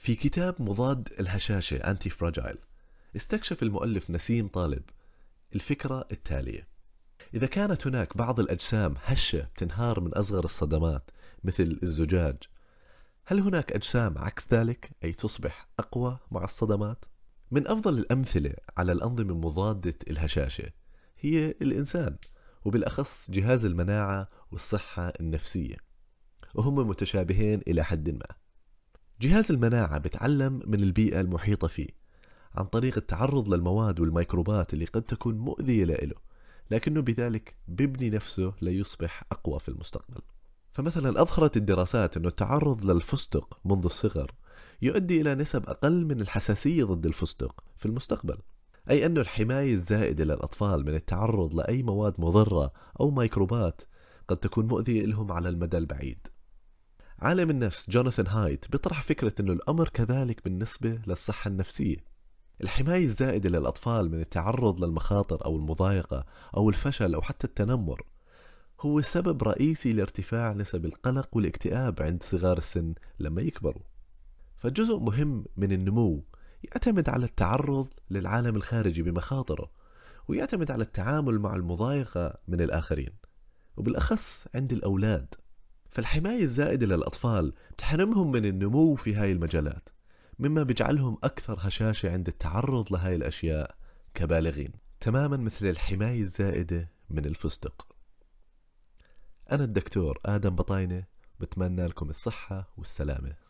في كتاب مضاد الهشاشة أنتي فراجايل استكشف المؤلف نسيم طالب الفكرة التالية. إذا كانت هناك بعض الأجسام هشة تنهار من أصغر الصدمات مثل الزجاج هل هناك أجسام عكس ذلك أي تصبح أقوى مع الصدمات؟ من أفضل الأمثلة على الأنظمة مضادة الهشاشة هي الإنسان وبالأخص جهاز المناعة والصحة النفسية وهم متشابهين إلى حد ما. جهاز المناعة بتعلم من البيئة المحيطة فيه عن طريق التعرض للمواد والميكروبات اللي قد تكون مؤذية له لكنه بذلك بيبني نفسه ليصبح أقوى في المستقبل. فمثلا أظهرت الدراسات أنه التعرض للفستق منذ الصغر يؤدي إلى نسب أقل من الحساسية ضد الفستق في المستقبل أي أن الحماية الزائدة للأطفال من التعرض لأي مواد مضرة أو ميكروبات قد تكون مؤذية لهم على المدى البعيد. عالم النفس جوناثان هايت بيطرح فكرة أنه الأمر كذلك بالنسبة للصحة النفسية. الحماية الزائدة للأطفال من التعرض للمخاطر أو المضايقة أو الفشل أو حتى التنمر هو سبب رئيسي لارتفاع نسب القلق والاكتئاب عند صغار السن لما يكبروا. فجزء مهم من النمو يعتمد على التعرض للعالم الخارجي بمخاطره ويعتمد على التعامل مع المضايقة من الآخرين وبالأخص عند الأولاد. فالحماية الزائدة للأطفال تحرمهم من النمو في هاي المجالات مما بيجعلهم أكثر هشاشة عند التعرض لهاي الأشياء كبالغين. تماما مثل الحماية الزائدة من الفستق. أنا الدكتور آدم بطاينة بتمنى لكم الصحة والسلامة.